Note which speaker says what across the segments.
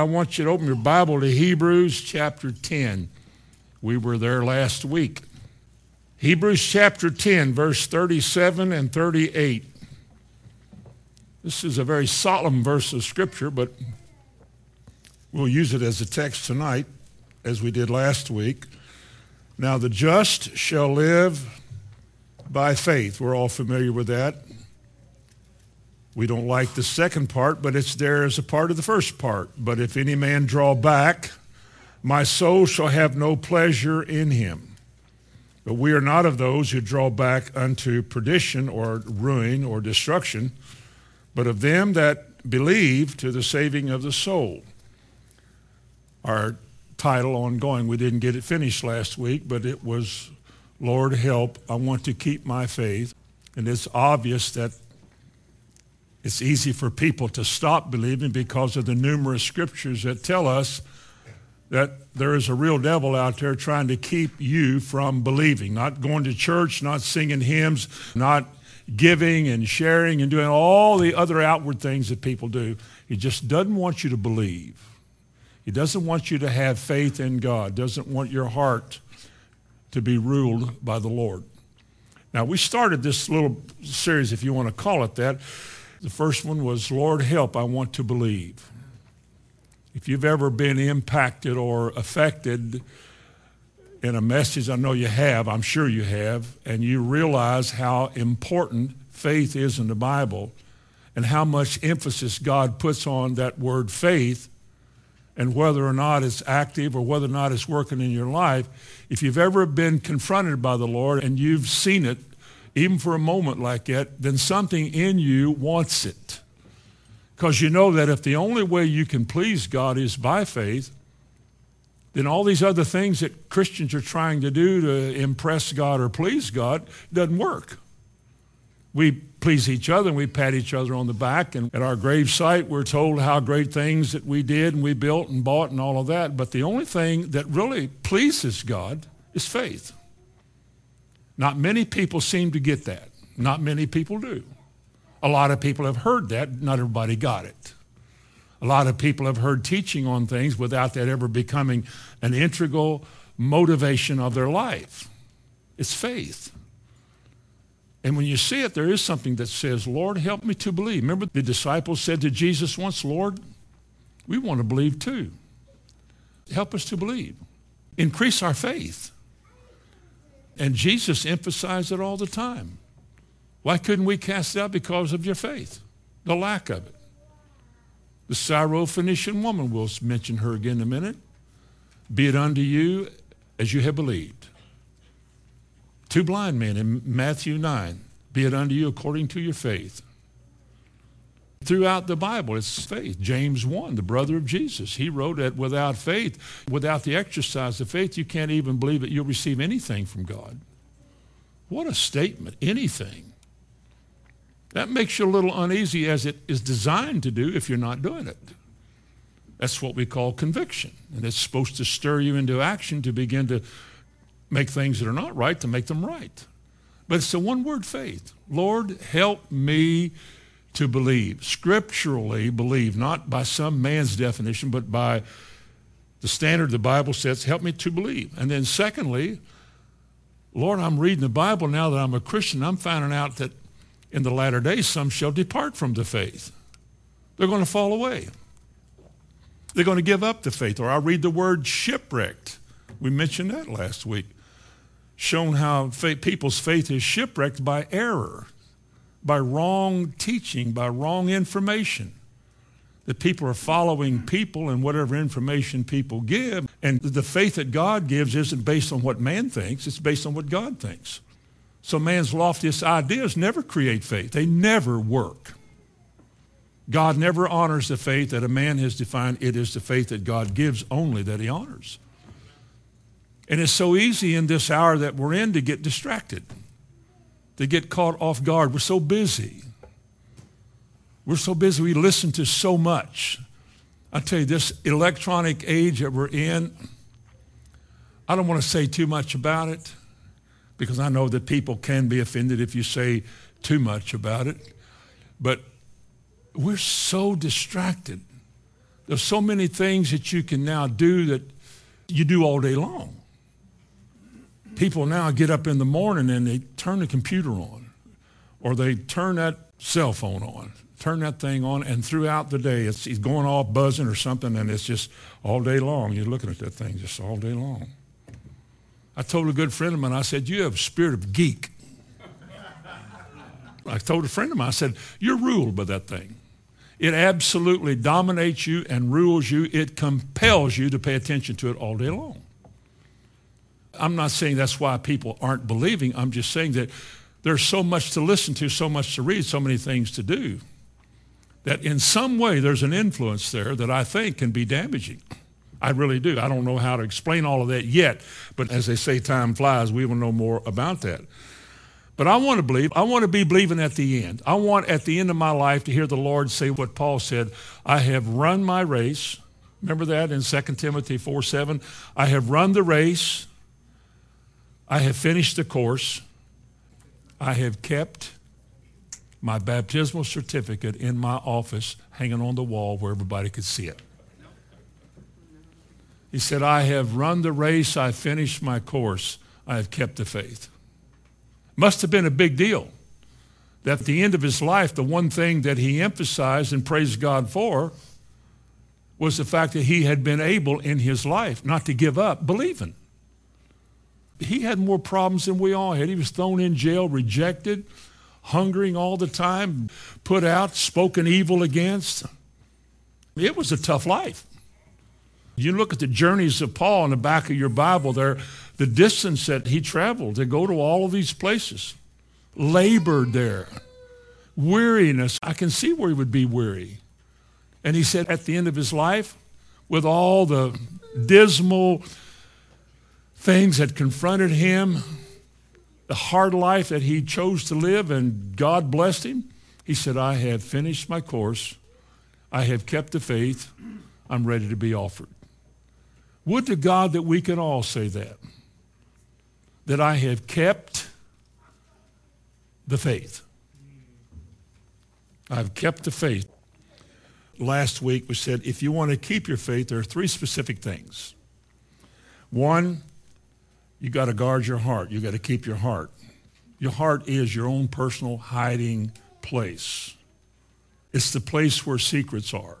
Speaker 1: I want you to open your Bible to Hebrews chapter 10. We were there last week. Hebrews chapter 10, verse 37 and 38. This is a very solemn verse of Scripture, but we'll use it as a text tonight, as we did last week. Now, the just shall live by faith. We're all familiar with that. We don't like the second part, but it's there as a part of the first part. But if any man draw back, my soul shall have no pleasure in him. But we are not of those who draw back unto perdition or ruin or destruction, but of them that believe to the saving of the soul. Our title ongoing, we didn't get it finished last week, but it was, Lord help, I want to keep my faith. And it's obvious that it's easy for people to stop believing because of the numerous scriptures that tell us that there is a real devil out there trying to keep you from believing, not going to church, not singing hymns, not giving and sharing and doing all the other outward things that people do. He just doesn't want you to believe. He doesn't want you to have faith in God, doesn't want your heart to be ruled by the Lord. Now, we started this little series, if you want to call it that, the first one was, Lord, help, I want to believe. If you've ever been impacted or affected in a message, I know you have, I'm sure you have, and you realize how important faith is in the Bible and how much emphasis God puts on that word faith and whether or not it's active or whether or not it's working in your life, if you've ever been confronted by the Lord and you've seen it even for a moment like that, then something in you wants it. Because you know that if the only way you can please God is by faith, then all these other things that Christians are trying to do to impress God or please God doesn't work. We please each other and we pat each other on the back. And at our grave site, we're told how great things that we did and we built and bought and all of that. But the only thing that really pleases God is faith. Not many people seem to get that. Not many people do. A lot of people have heard that. Not everybody got it. A lot of people have heard teaching on things without that ever becoming an integral motivation of their life. It's faith. And when you see it, there is something that says, Lord, help me to believe. Remember the disciples said to Jesus once, Lord, we want to believe too. Help us to believe. Increase our faith. And Jesus emphasized it all the time. Why couldn't we cast out? Because of your faith, the lack of it. The Syrophoenician woman, we'll mention her again in a minute. Be it unto you as you have believed. Two blind men in Matthew 9. Be it unto you according to your faith. Throughout the Bible, it's faith. James 1, the brother of Jesus, he wrote that without faith, without the exercise of faith, you can't even believe that you'll receive anything from God. What a statement, anything. That makes you a little uneasy as it is designed to do if you're not doing it. That's what we call conviction. And it's supposed to stir you into action to begin to make things that are not right to make them right. But it's the one word faith. Lord, help me to believe, scripturally believe, not by some man's definition, but by the standard the Bible sets, help me to believe. And then secondly, Lord, I'm reading the Bible now that I'm a Christian. I'm finding out that in the latter days some shall depart from the faith. They're going to fall away. They're going to give up the faith. Or I read the word shipwrecked. We mentioned that last week. Shown how faith, people's faith is shipwrecked by error by wrong teaching, by wrong information. That people are following people and whatever information people give. And the faith that God gives isn't based on what man thinks, it's based on what God thinks. So man's loftiest ideas never create faith, they never work. God never honors the faith that a man has defined. It is the faith that God gives only that he honors. And it's so easy in this hour that we're in to get distracted to get caught off guard. We're so busy. We're so busy. We listen to so much. I tell you, this electronic age that we're in, I don't want to say too much about it because I know that people can be offended if you say too much about it. But we're so distracted There's so many things that you can now do that you do all day long. People now get up in the morning and they turn the computer on or they turn that cell phone on, turn that thing on, and throughout the day it's, it's going off buzzing or something and it's just all day long. You're looking at that thing just all day long. I told a good friend of mine, I said, you have a spirit of geek. I told a friend of mine, I said, you're ruled by that thing. It absolutely dominates you and rules you. It compels you to pay attention to it all day long. I'm not saying that's why people aren't believing. I'm just saying that there's so much to listen to, so much to read, so many things to do, that in some way there's an influence there that I think can be damaging. I really do. I don't know how to explain all of that yet, but as they say, time flies. We will know more about that. But I want to believe. I want to be believing at the end. I want at the end of my life to hear the Lord say what Paul said I have run my race. Remember that in 2 Timothy 4 7? I have run the race. I have finished the course. I have kept my baptismal certificate in my office hanging on the wall where everybody could see it. He said, I have run the race. I finished my course. I have kept the faith. Must have been a big deal that at the end of his life, the one thing that he emphasized and praised God for was the fact that he had been able in his life not to give up believing. He had more problems than we all had. He was thrown in jail, rejected, hungering all the time, put out, spoken evil against. It was a tough life. You look at the journeys of Paul in the back of your Bible there, the distance that he traveled to go to all of these places, labored there, weariness. I can see where he would be weary. And he said at the end of his life, with all the dismal things that confronted him, the hard life that he chose to live, and God blessed him, he said, I have finished my course. I have kept the faith. I'm ready to be offered. Would to God that we can all say that that I have kept the faith. I've kept the faith. Last week we said if you want to keep your faith, there are three specific things. One, you got to guard your heart. You got to keep your heart. Your heart is your own personal hiding place. It's the place where secrets are.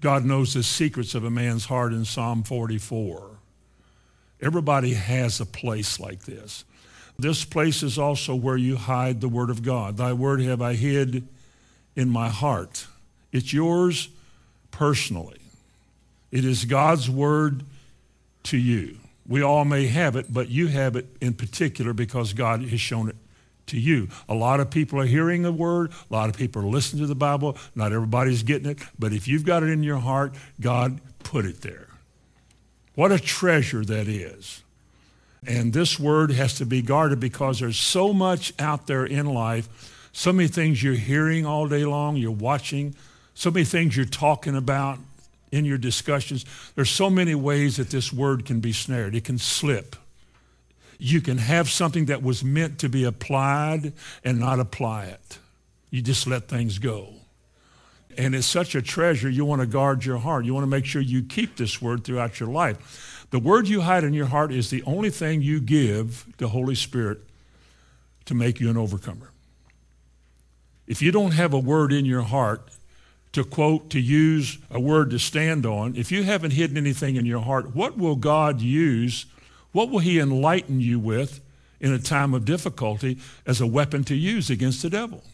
Speaker 1: God knows the secrets of a man's heart in Psalm 44. Everybody has a place like this. This place is also where you hide the word of God. Thy word have I hid in my heart. It's yours personally. It is God's word to you. We all may have it, but you have it in particular because God has shown it to you. A lot of people are hearing the word. A lot of people are listening to the Bible. Not everybody's getting it. But if you've got it in your heart, God put it there. What a treasure that is. And this word has to be guarded because there's so much out there in life, so many things you're hearing all day long, you're watching, so many things you're talking about in your discussions. There's so many ways that this word can be snared. It can slip. You can have something that was meant to be applied and not apply it. You just let things go. And it's such a treasure, you want to guard your heart. You want to make sure you keep this word throughout your life. The word you hide in your heart is the only thing you give the Holy Spirit to make you an overcomer. If you don't have a word in your heart to quote, to use a word to stand on, if you haven't hidden anything in your heart, what will God use? What will He enlighten you with in a time of difficulty as a weapon to use against the devil?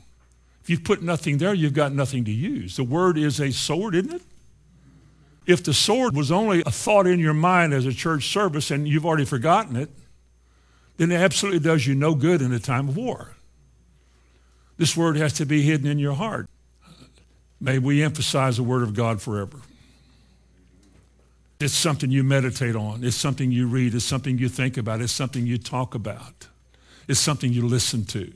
Speaker 1: If you've put nothing there, you've got nothing to use. The word is a sword, isn't it? If the sword was only a thought in your mind as a church service and you've already forgotten it, then it absolutely does you no good in a time of war. This word has to be hidden in your heart. May we emphasize the word of God forever. It's something you meditate on. It's something you read. It's something you think about. It's something you talk about. It's something you listen to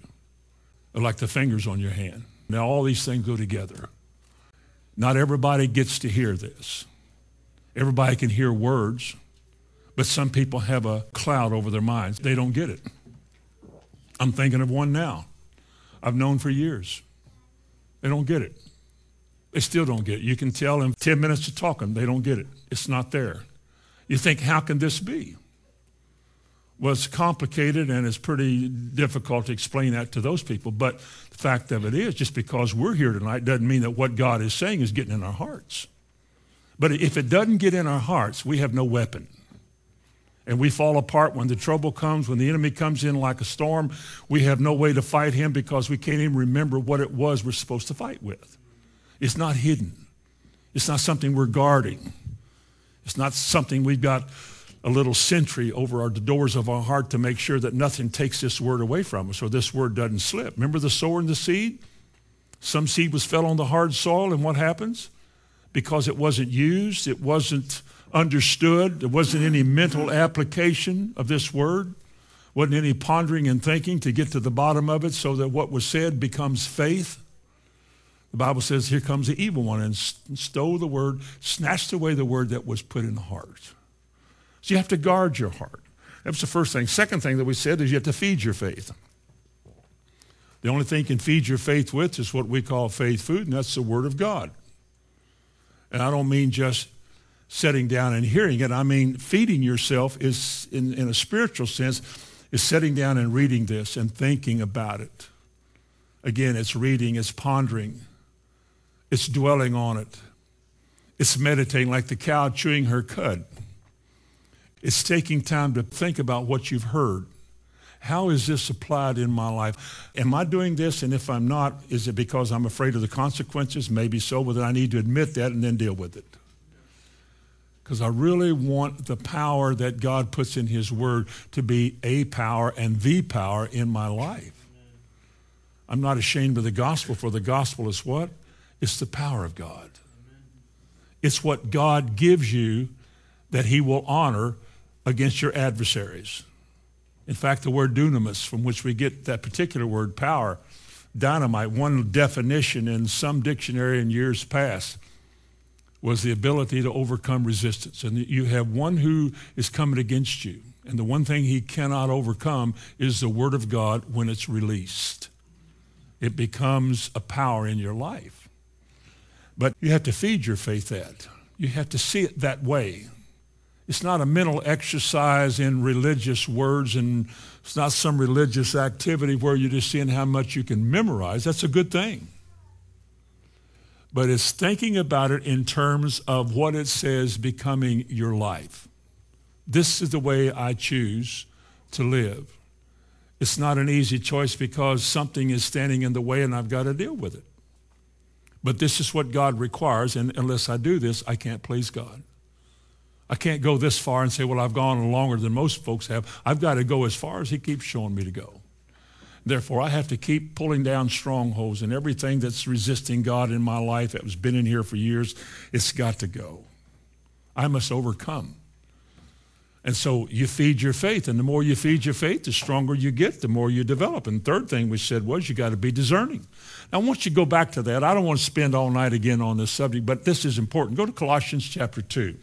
Speaker 1: like the fingers on your hand. Now, all these things go together. Not everybody gets to hear this. Everybody can hear words, but some people have a cloud over their minds. They don't get it. I'm thinking of one now. I've known for years. They don't get it. They still don't get it. You can tell in 10 minutes of talking, they don't get it. It's not there. You think, how can this be? Well, it's complicated and it's pretty difficult to explain that to those people. But the fact of it is, just because we're here tonight doesn't mean that what God is saying is getting in our hearts. But if it doesn't get in our hearts, we have no weapon. And we fall apart when the trouble comes, when the enemy comes in like a storm. We have no way to fight him because we can't even remember what it was we're supposed to fight with. It's not hidden. It's not something we're guarding. It's not something we've got a little sentry over our, the doors of our heart to make sure that nothing takes this word away from us or this word doesn't slip. Remember the sower and the seed? Some seed was fell on the hard soil, and what happens? Because it wasn't used, it wasn't understood, there wasn't any mental application of this word, wasn't any pondering and thinking to get to the bottom of it so that what was said becomes faith. The Bible says, here comes the evil one and stole the word, snatched away the word that was put in the heart. So you have to guard your heart. That's the first thing. Second thing that we said is you have to feed your faith. The only thing you can feed your faith with is what we call faith food, and that's the Word of God. And I don't mean just sitting down and hearing it. I mean feeding yourself is, in, in a spiritual sense, is sitting down and reading this and thinking about it. Again, it's reading, it's pondering, it's dwelling on it. It's meditating like the cow chewing her cud. It's taking time to think about what you've heard. How is this applied in my life? Am I doing this? And if I'm not, is it because I'm afraid of the consequences? Maybe so, but I need to admit that and then deal with it. Because I really want the power that God puts in his word to be a power and the power in my life. I'm not ashamed of the gospel, for the gospel is what? It's the power of God. It's what God gives you that he will honor against your adversaries. In fact, the word dunamis, from which we get that particular word, power, dynamite, one definition in some dictionary in years past was the ability to overcome resistance. And you have one who is coming against you. And the one thing he cannot overcome is the word of God when it's released. It becomes a power in your life. But you have to feed your faith that. You have to see it that way. It's not a mental exercise in religious words and it's not some religious activity where you're just seeing how much you can memorize. That's a good thing. But it's thinking about it in terms of what it says becoming your life. This is the way I choose to live. It's not an easy choice because something is standing in the way and I've got to deal with it. But this is what God requires, and unless I do this, I can't please God. I can't go this far and say, well, I've gone longer than most folks have. I've got to go as far as he keeps showing me to go. Therefore, I have to keep pulling down strongholds and everything that's resisting God in my life that has been in here for years, it's got to go. I must overcome. And so you feed your faith, and the more you feed your faith, the stronger you get, the more you develop. And third thing we said was you got to be discerning. Now, want you go back to that. I don't want to spend all night again on this subject, but this is important. Go to Colossians chapter 2.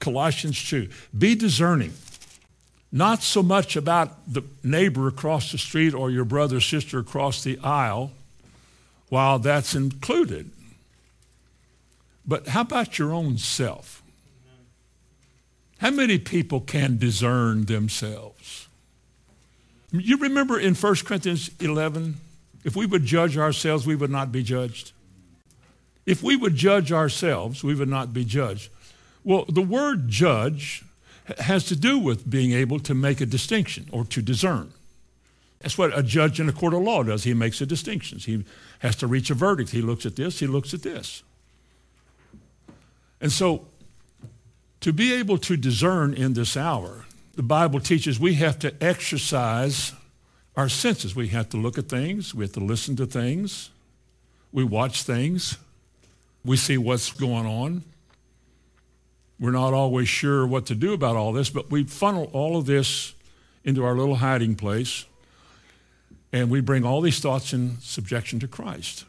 Speaker 1: Colossians 2. Be discerning. Not so much about the neighbor across the street or your brother or sister across the aisle, while that's included. But how about your own self? How many people can discern themselves? You remember in 1 Corinthians 11, if we would judge ourselves, we would not be judged. If we would judge ourselves, we would not be judged. Well, the word judge has to do with being able to make a distinction or to discern. That's what a judge in a court of law does. He makes the distinctions. He has to reach a verdict. He looks at this, he looks at this. And so, to be able to discern in this hour, the Bible teaches we have to exercise our senses. We have to look at things, we have to listen to things, we watch things, we see what's going on. We're not always sure what to do about all this, but we funnel all of this into our little hiding place, and we bring all these thoughts in subjection to Christ.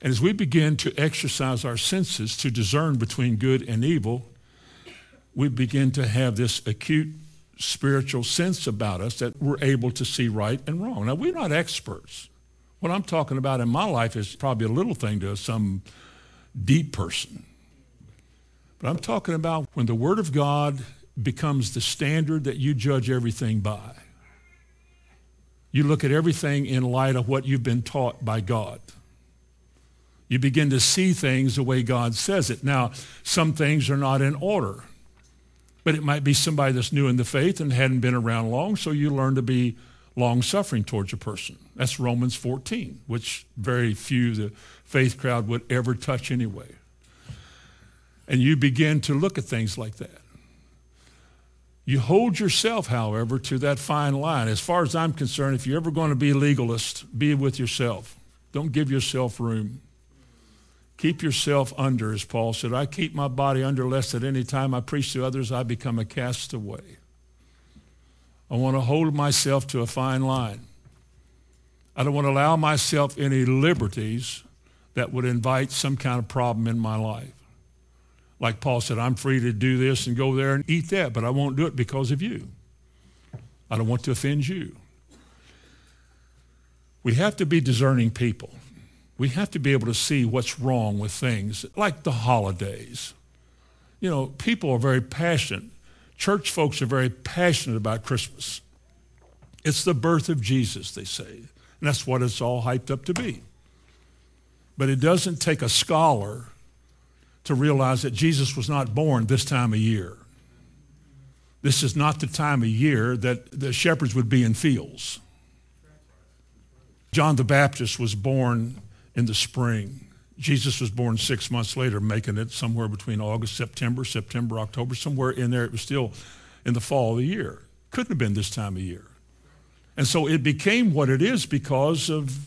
Speaker 1: And as we begin to exercise our senses to discern between good and evil, we begin to have this acute spiritual sense about us that we're able to see right and wrong. Now, we're not experts. What I'm talking about in my life is probably a little thing to some deep person. But I'm talking about when the Word of God becomes the standard that you judge everything by. You look at everything in light of what you've been taught by God. You begin to see things the way God says it. Now, some things are not in order, but it might be somebody that's new in the faith and hadn't been around long, so you learn to be long-suffering towards a person. That's Romans 14, which very few the faith crowd would ever touch anyway. And you begin to look at things like that. You hold yourself, however, to that fine line. As far as I'm concerned, if you're ever going to be a legalist, be with yourself. Don't give yourself room. Keep yourself under, as Paul said. I keep my body under lest at any time I preach to others, I become a castaway. I want to hold myself to a fine line. I don't want to allow myself any liberties that would invite some kind of problem in my life. Like Paul said, I'm free to do this and go there and eat that, but I won't do it because of you. I don't want to offend you. We have to be discerning people. We have to be able to see what's wrong with things, like the holidays. You know, people are very passionate. Church folks are very passionate about Christmas. It's the birth of Jesus, they say. And that's what it's all hyped up to be. But it doesn't take a scholar to realize that Jesus was not born this time of year. This is not the time of year that the shepherds would be in fields. John the Baptist was born in the spring. Jesus was born six months later, making it somewhere between August, September, September, October, somewhere in there. It was still in the fall of the year. Couldn't have been this time of year. And so it became what it is because of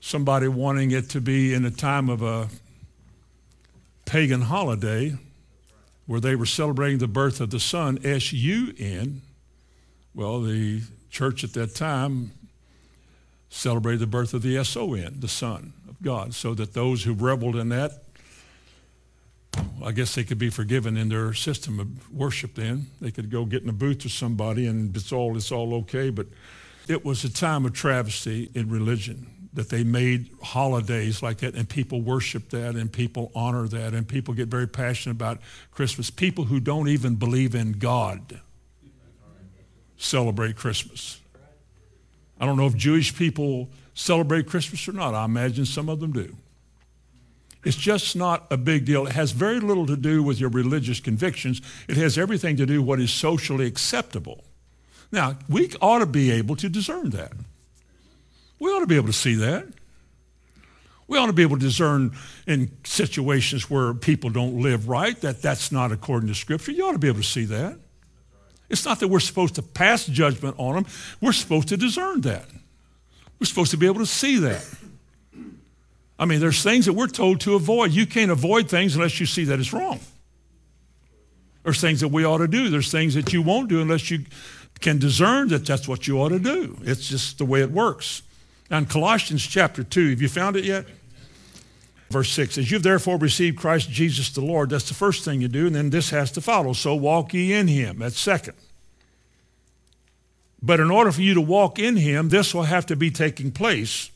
Speaker 1: somebody wanting it to be in a time of a pagan holiday where they were celebrating the birth of the sun, S-U-N. Well, the church at that time celebrated the birth of the S-O-N, the Son of God, so that those who reveled in that, I guess they could be forgiven in their system of worship then. They could go get in a booth with somebody and it's all, it's all okay, but it was a time of travesty in religion that they made holidays like that and people worship that and people honor that and people get very passionate about Christmas. People who don't even believe in God celebrate Christmas. I don't know if Jewish people celebrate Christmas or not. I imagine some of them do. It's just not a big deal. It has very little to do with your religious convictions. It has everything to do with what is socially acceptable. Now, we ought to be able to discern that. We ought to be able to see that. We ought to be able to discern in situations where people don't live right that that's not according to Scripture. You ought to be able to see that. It's not that we're supposed to pass judgment on them. We're supposed to discern that. We're supposed to be able to see that. I mean, there's things that we're told to avoid. You can't avoid things unless you see that it's wrong. There's things that we ought to do. There's things that you won't do unless you can discern that that's what you ought to do. It's just the way it works. Now in Colossians chapter 2, have you found it yet? Verse 6, as you've therefore received Christ Jesus the Lord, that's the first thing you do, and then this has to follow. So walk ye in him. That's second. But in order for you to walk in him, this will have to be taking place.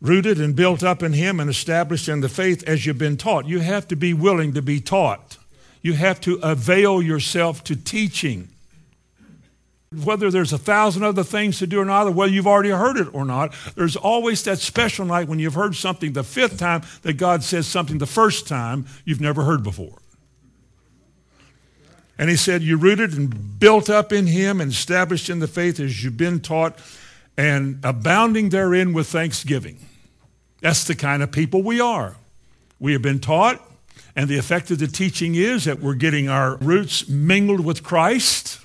Speaker 1: Rooted and built up in him and established in the faith as you've been taught. You have to be willing to be taught. You have to avail yourself to teaching. Whether there's a thousand other things to do or not, or whether you've already heard it or not, there's always that special night when you've heard something the fifth time that God says something the first time you've never heard before. And he said, You rooted and built up in him and established in the faith as you've been taught, and abounding therein with thanksgiving. That's the kind of people we are. We have been taught, and the effect of the teaching is that we're getting our roots mingled with Christ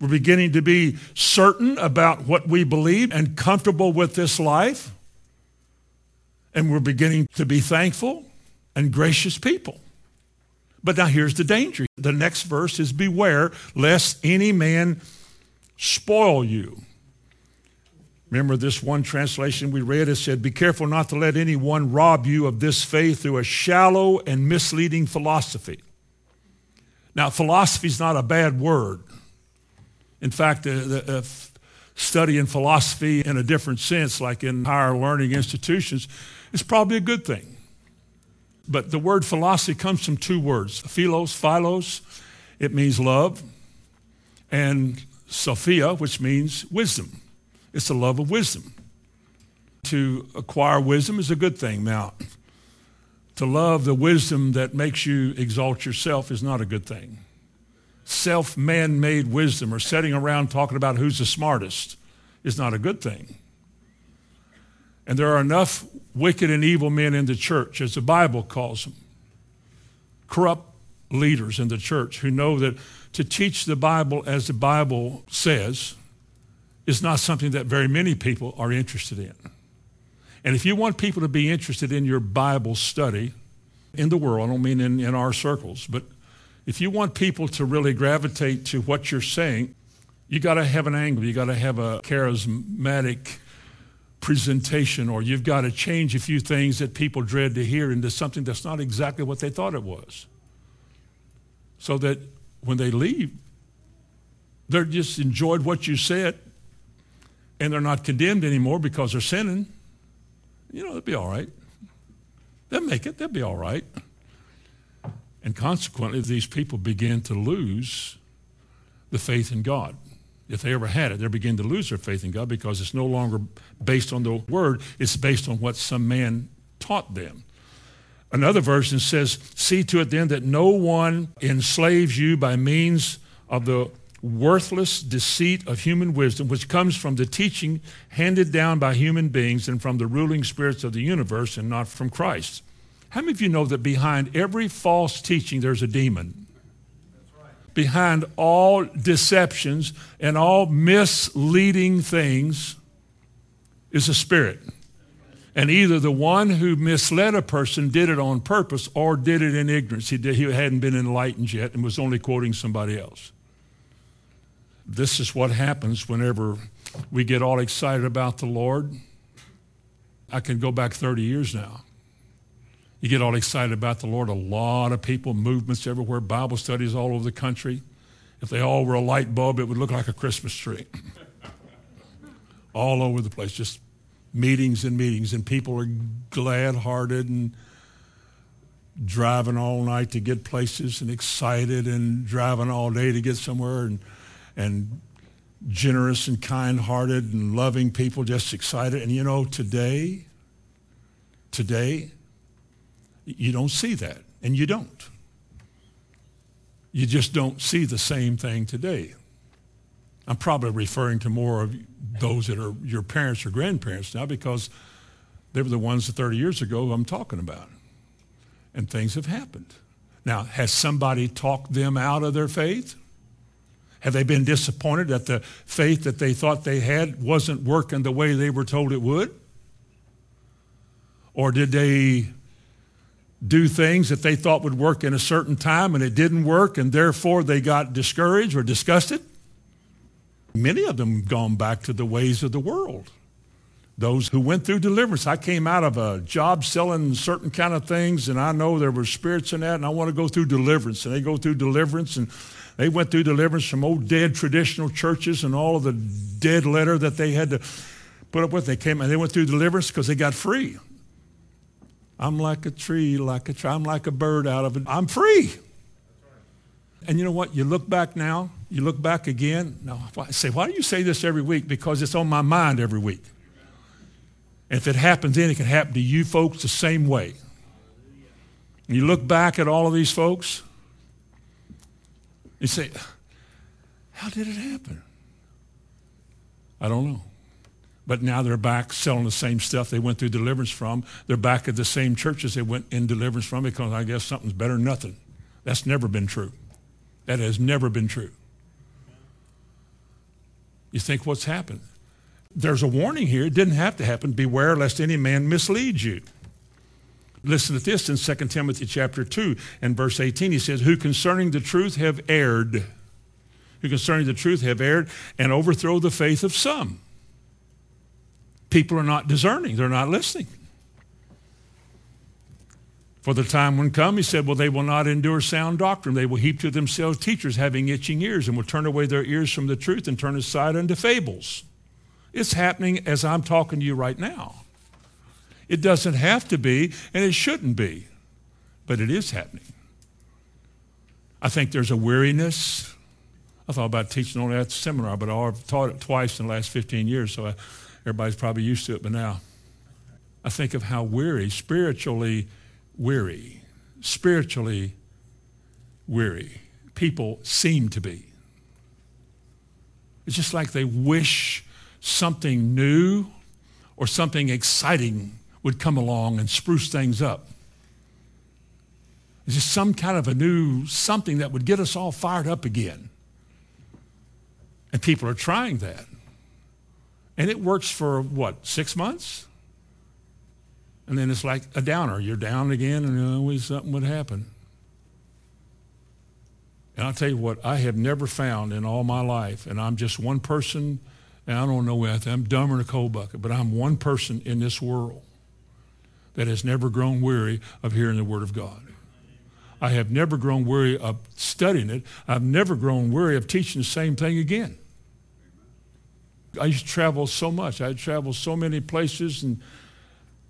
Speaker 1: we're beginning to be certain about what we believe and comfortable with this life. And we're beginning to be thankful and gracious people. But now here's the danger. The next verse is beware lest any man spoil you. Remember this one translation we read, it said, Be careful not to let anyone rob you of this faith through a shallow and misleading philosophy. Now, philosophy is not a bad word. In fact, the, uh, studying philosophy in a different sense, like in higher learning institutions, is probably a good thing. But the word philosophy comes from two words philos, philos, it means love, and Sophia, which means wisdom. It's the love of wisdom. To acquire wisdom is a good thing. Now, to love the wisdom that makes you exalt yourself is not a good thing. Self man made wisdom or sitting around talking about who's the smartest is not a good thing. And there are enough wicked and evil men in the church, as the Bible calls them, corrupt leaders in the church who know that to teach the Bible as the Bible says is not something that very many people are interested in. And if you want people to be interested in your Bible study in the world, I don't mean in, in our circles, but if you want people to really gravitate to what you're saying, you got to have an angle. You got to have a charismatic presentation, or you've got to change a few things that people dread to hear into something that's not exactly what they thought it was. So that when they leave, they're just enjoyed what you said and they're not condemned anymore because they're sinning you know, they'll be all right. They'll make it. They'll be all right. And consequently, these people begin to lose the faith in God. If they ever had it, they begin to lose their faith in God because it's no longer based on the word, it's based on what some man taught them. Another version says, See to it then that no one enslaves you by means of the worthless deceit of human wisdom, which comes from the teaching handed down by human beings and from the ruling spirits of the universe and not from Christ. How many of you know that behind every false teaching there's a demon? Behind all deceptions and all misleading things is a spirit. And either the one who misled a person did it on purpose or did it in ignorance. He, did, he hadn't been enlightened yet and was only quoting somebody else. This is what happens whenever we get all excited about the Lord. I can go back 30 years now. You get all excited about the Lord. A lot of people, movements everywhere, Bible studies all over the country. If they all were a light bulb, it would look like a Christmas tree. all over the place, just meetings and meetings, and people are glad hearted and driving all night to get places and excited and driving all day to get somewhere. And and generous and kind-hearted and loving people, just excited. And you know, today, today, you don't see that, and you don't. You just don't see the same thing today. I'm probably referring to more of those that are your parents or grandparents now because they were the ones that 30 years ago I'm talking about. And things have happened. Now, has somebody talked them out of their faith? Have they been disappointed that the faith that they thought they had wasn't working the way they were told it would? Or did they do things that they thought would work in a certain time and it didn't work and therefore they got discouraged or disgusted? Many of them gone back to the ways of the world. Those who went through deliverance. I came out of a job selling certain kind of things and I know there were spirits in that and I want to go through deliverance. And they go through deliverance and they went through deliverance from old dead traditional churches and all of the dead letter that they had to put up with. They came and they went through deliverance because they got free. I'm like a tree, like a tree. I'm like a bird out of it. I'm free. And you know what? You look back now, you look back again. Now, I say, why do you say this every week? Because it's on my mind every week. And if it happens then, it can happen to you folks the same way. And you look back at all of these folks, you say, how did it happen? I don't know. But now they're back selling the same stuff they went through deliverance from. They're back at the same churches they went in deliverance from because I guess something's better than nothing. That's never been true. That has never been true. You think what's happened? There's a warning here. It didn't have to happen. Beware lest any man mislead you. Listen to this in 2 Timothy chapter 2 and verse 18. He says, Who concerning the truth have erred, who concerning the truth have erred and overthrow the faith of some. People are not discerning. They're not listening. For the time when come, he said, Well, they will not endure sound doctrine. They will heap to themselves teachers having itching ears and will turn away their ears from the truth and turn aside unto fables. It's happening as I'm talking to you right now. It doesn't have to be, and it shouldn't be, but it is happening. I think there's a weariness. I thought about teaching on that seminar, but I've taught it twice in the last 15 years, so I, everybody's probably used to it by now. I think of how weary, spiritually weary, spiritually weary people seem to be. It's just like they wish something new or something exciting would come along and spruce things up. It's just some kind of a new something that would get us all fired up again. And people are trying that. And it works for what, six months? And then it's like a downer. You're down again, and always something would happen. And I'll tell you what, I have never found in all my life, and I'm just one person, and I don't know anything, I'm dumber than a coal bucket, but I'm one person in this world that has never grown weary of hearing the Word of God. I have never grown weary of studying it. I've never grown weary of teaching the same thing again. I used to travel so much. I'd travel so many places and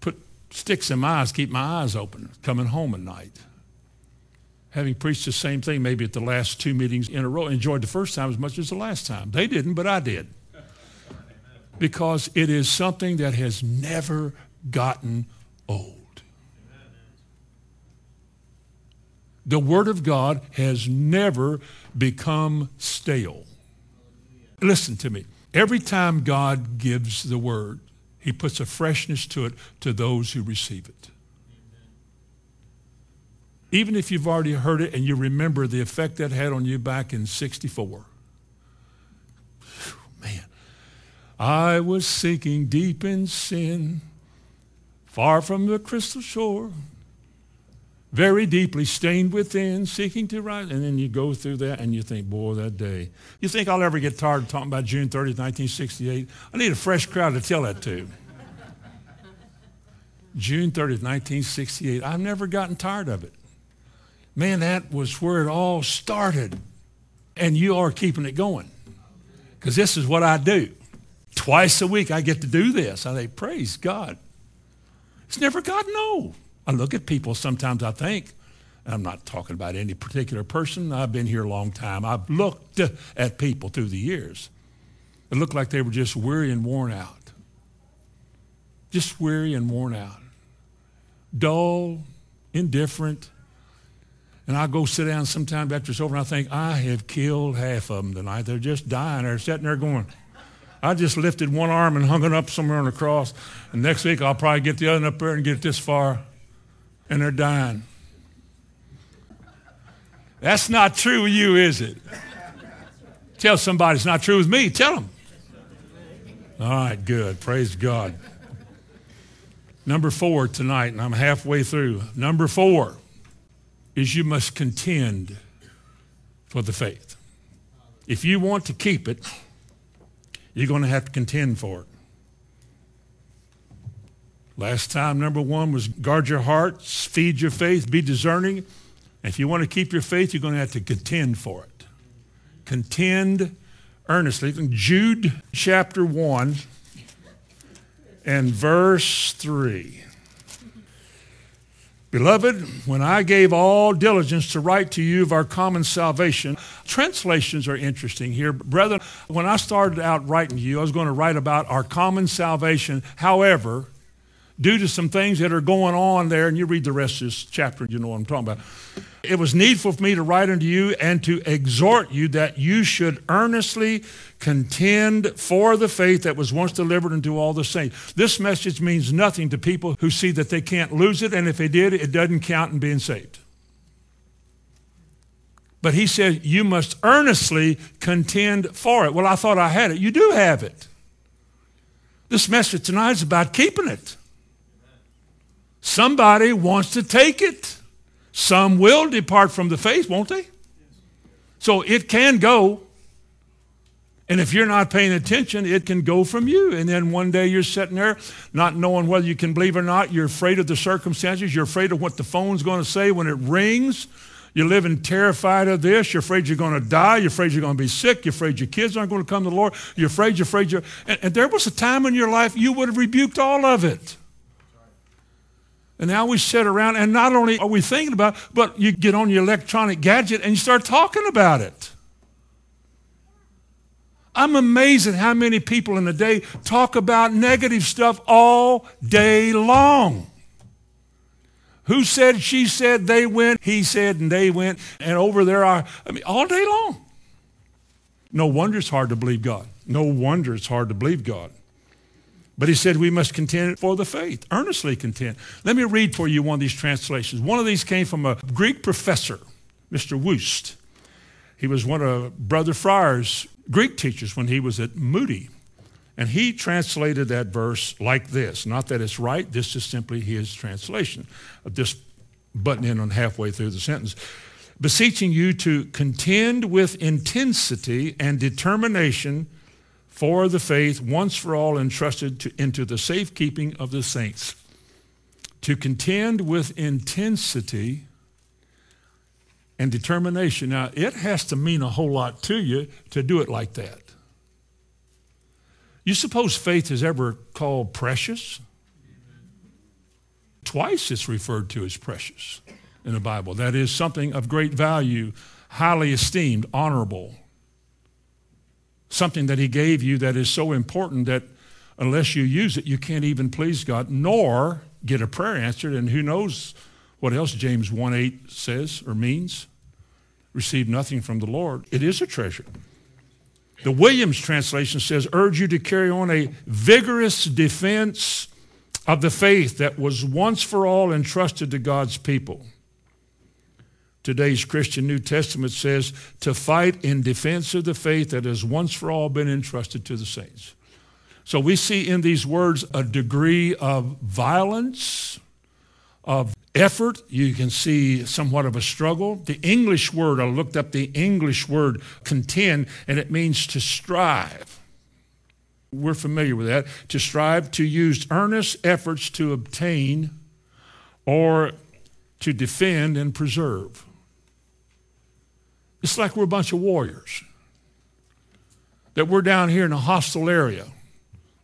Speaker 1: put sticks in my eyes, keep my eyes open, coming home at night having preached the same thing maybe at the last two meetings in a row, enjoyed the first time as much as the last time. They didn't, but I did. Because it is something that has never gotten old. The Word of God has never become stale. Listen to me. Every time God gives the Word, He puts a freshness to it to those who receive it. Even if you've already heard it and you remember the effect that had on you back in 64. man, I was sinking deep in sin, far from the crystal shore, very deeply stained within, seeking to rise. And then you go through that and you think, boy, that day. You think I'll ever get tired of talking about June 30th, 1968? I need a fresh crowd to tell that to. June 30th, 1968. I've never gotten tired of it. Man, that was where it all started. And you are keeping it going. Because this is what I do. Twice a week I get to do this. I say, praise God. It's never gotten old. I look at people sometimes I think, I'm not talking about any particular person. I've been here a long time. I've looked at people through the years. It looked like they were just weary and worn out. Just weary and worn out. Dull, indifferent, and I go sit down sometime after it's over and I think, I have killed half of them tonight. They're just dying. They're sitting there going, I just lifted one arm and hung it up somewhere on the cross. And next week I'll probably get the other one up there and get this far. And they're dying. That's not true with you, is it? Tell somebody it's not true with me. Tell them. All right, good. Praise God. Number four tonight, and I'm halfway through. Number four is you must contend for the faith. If you want to keep it, you're going to have to contend for it. Last time, number one was guard your hearts, feed your faith, be discerning. If you want to keep your faith, you're going to have to contend for it. Contend earnestly. Jude chapter 1 and verse 3. Beloved, when I gave all diligence to write to you of our common salvation, translations are interesting here. Brethren, when I started out writing to you, I was going to write about our common salvation. However, due to some things that are going on there, and you read the rest of this chapter, you know what I'm talking about. It was needful for me to write unto you and to exhort you that you should earnestly contend for the faith that was once delivered unto all the saints. This message means nothing to people who see that they can't lose it, and if they did, it doesn't count in being saved. But he said, You must earnestly contend for it. Well, I thought I had it. You do have it. This message tonight is about keeping it. Somebody wants to take it. Some will depart from the faith, won't they? So it can go. And if you're not paying attention, it can go from you. And then one day you're sitting there not knowing whether you can believe or not. You're afraid of the circumstances. You're afraid of what the phone's going to say when it rings. You're living terrified of this. You're afraid you're going to die. You're afraid you're going to be sick. You're afraid your kids aren't going to come to the Lord. You're afraid, you're afraid, you're. And, and there was a time in your life you would have rebuked all of it. And now we sit around, and not only are we thinking about it, but you get on your electronic gadget and you start talking about it. I'm amazed at how many people in a day talk about negative stuff all day long. Who said, she said, they went, he said, and they went, and over there are, I mean, all day long. No wonder it's hard to believe God. No wonder it's hard to believe God. But he said we must contend for the faith, earnestly contend. Let me read for you one of these translations. One of these came from a Greek professor, Mr. Wuest. He was one of Brother Friar's Greek teachers when he was at Moody. And he translated that verse like this. Not that it's right, this is simply his translation of this button in on halfway through the sentence. Beseeching you to contend with intensity and determination for the faith once for all entrusted to, into the safekeeping of the saints. To contend with intensity and determination. Now, it has to mean a whole lot to you to do it like that. You suppose faith is ever called precious? Twice it's referred to as precious in the Bible. That is something of great value, highly esteemed, honorable. Something that he gave you that is so important that unless you use it, you can't even please God, nor get a prayer answered. And who knows what else James 1 8 says or means? Receive nothing from the Lord. It is a treasure. The Williams translation says, urge you to carry on a vigorous defense of the faith that was once for all entrusted to God's people. Today's Christian New Testament says to fight in defense of the faith that has once for all been entrusted to the saints. So we see in these words a degree of violence, of effort. You can see somewhat of a struggle. The English word, I looked up the English word contend, and it means to strive. We're familiar with that. To strive, to use earnest efforts to obtain or to defend and preserve. It's like we're a bunch of warriors. That we're down here in a hostile area.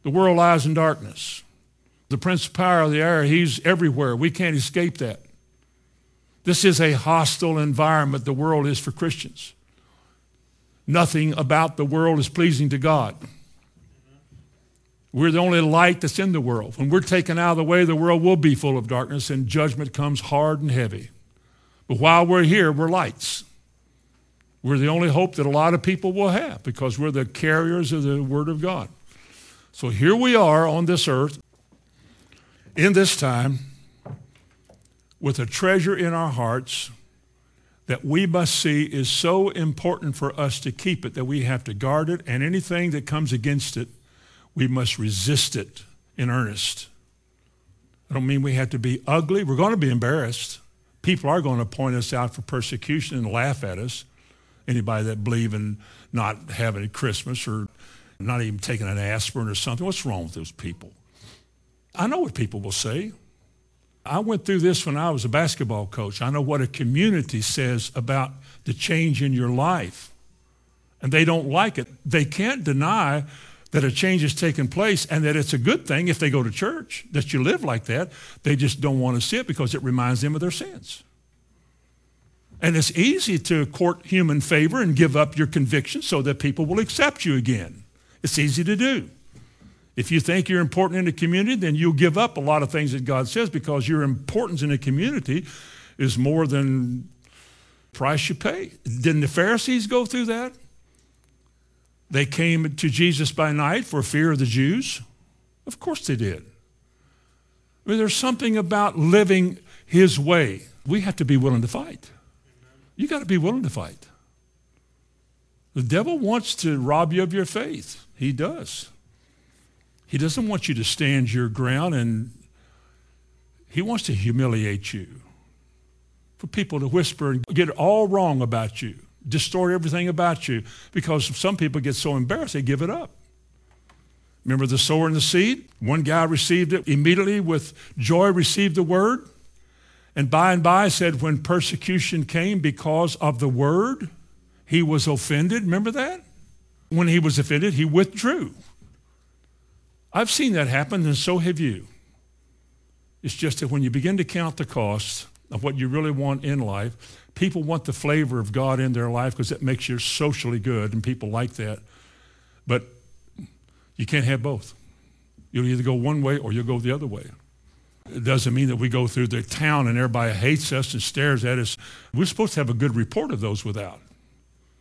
Speaker 1: The world lies in darkness. The prince of power of the air, he's everywhere. We can't escape that. This is a hostile environment the world is for Christians. Nothing about the world is pleasing to God. We're the only light that's in the world. When we're taken out of the way, the world will be full of darkness and judgment comes hard and heavy. But while we're here, we're lights. We're the only hope that a lot of people will have because we're the carriers of the Word of God. So here we are on this earth in this time with a treasure in our hearts that we must see is so important for us to keep it that we have to guard it, and anything that comes against it, we must resist it in earnest. I don't mean we have to be ugly. We're going to be embarrassed. People are going to point us out for persecution and laugh at us. Anybody that believe in not having Christmas or not even taking an aspirin or something, what's wrong with those people? I know what people will say. I went through this when I was a basketball coach. I know what a community says about the change in your life. And they don't like it. They can't deny that a change has taken place and that it's a good thing if they go to church, that you live like that. They just don't want to see it because it reminds them of their sins. And it's easy to court human favor and give up your convictions so that people will accept you again. It's easy to do. If you think you're important in the community, then you'll give up a lot of things that God says because your importance in the community is more than price you pay. Didn't the Pharisees go through that? They came to Jesus by night for fear of the Jews. Of course they did. I mean, there's something about living his way. We have to be willing to fight. You got to be willing to fight. The devil wants to rob you of your faith. He does. He doesn't want you to stand your ground and he wants to humiliate you. For people to whisper and get it all wrong about you, distort everything about you, because some people get so embarrassed they give it up. Remember the sower and the seed? One guy received it immediately with joy, received the word, And by and by said, when persecution came because of the word, he was offended. Remember that? When he was offended, he withdrew. I've seen that happen, and so have you. It's just that when you begin to count the costs of what you really want in life, people want the flavor of God in their life because it makes you socially good, and people like that. But you can't have both. You'll either go one way or you'll go the other way. It doesn't mean that we go through the town and everybody hates us and stares at us. We're supposed to have a good report of those without.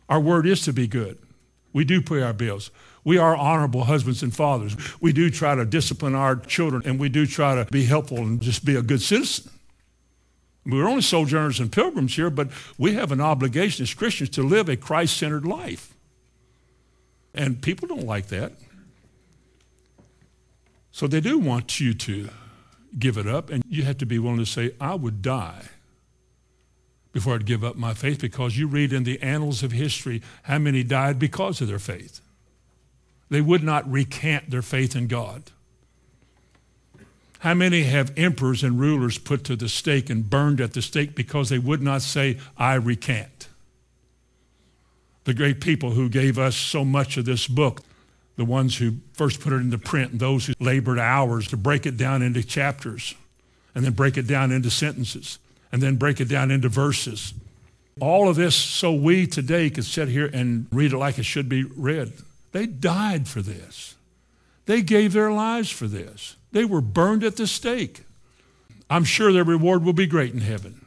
Speaker 1: Our word is to be good. We do pay our bills. We are honorable husbands and fathers. We do try to discipline our children and we do try to be helpful and just be a good citizen. We're only sojourners and pilgrims here, but we have an obligation as Christians to live a Christ centered life. And people don't like that. So they do want you to give it up, and you have to be willing to say, I would die before I'd give up my faith because you read in the annals of history how many died because of their faith. They would not recant their faith in God. How many have emperors and rulers put to the stake and burned at the stake because they would not say, I recant? The great people who gave us so much of this book the ones who first put it into print and those who labored hours to break it down into chapters and then break it down into sentences and then break it down into verses. All of this so we today could sit here and read it like it should be read. They died for this. They gave their lives for this. They were burned at the stake. I'm sure their reward will be great in heaven.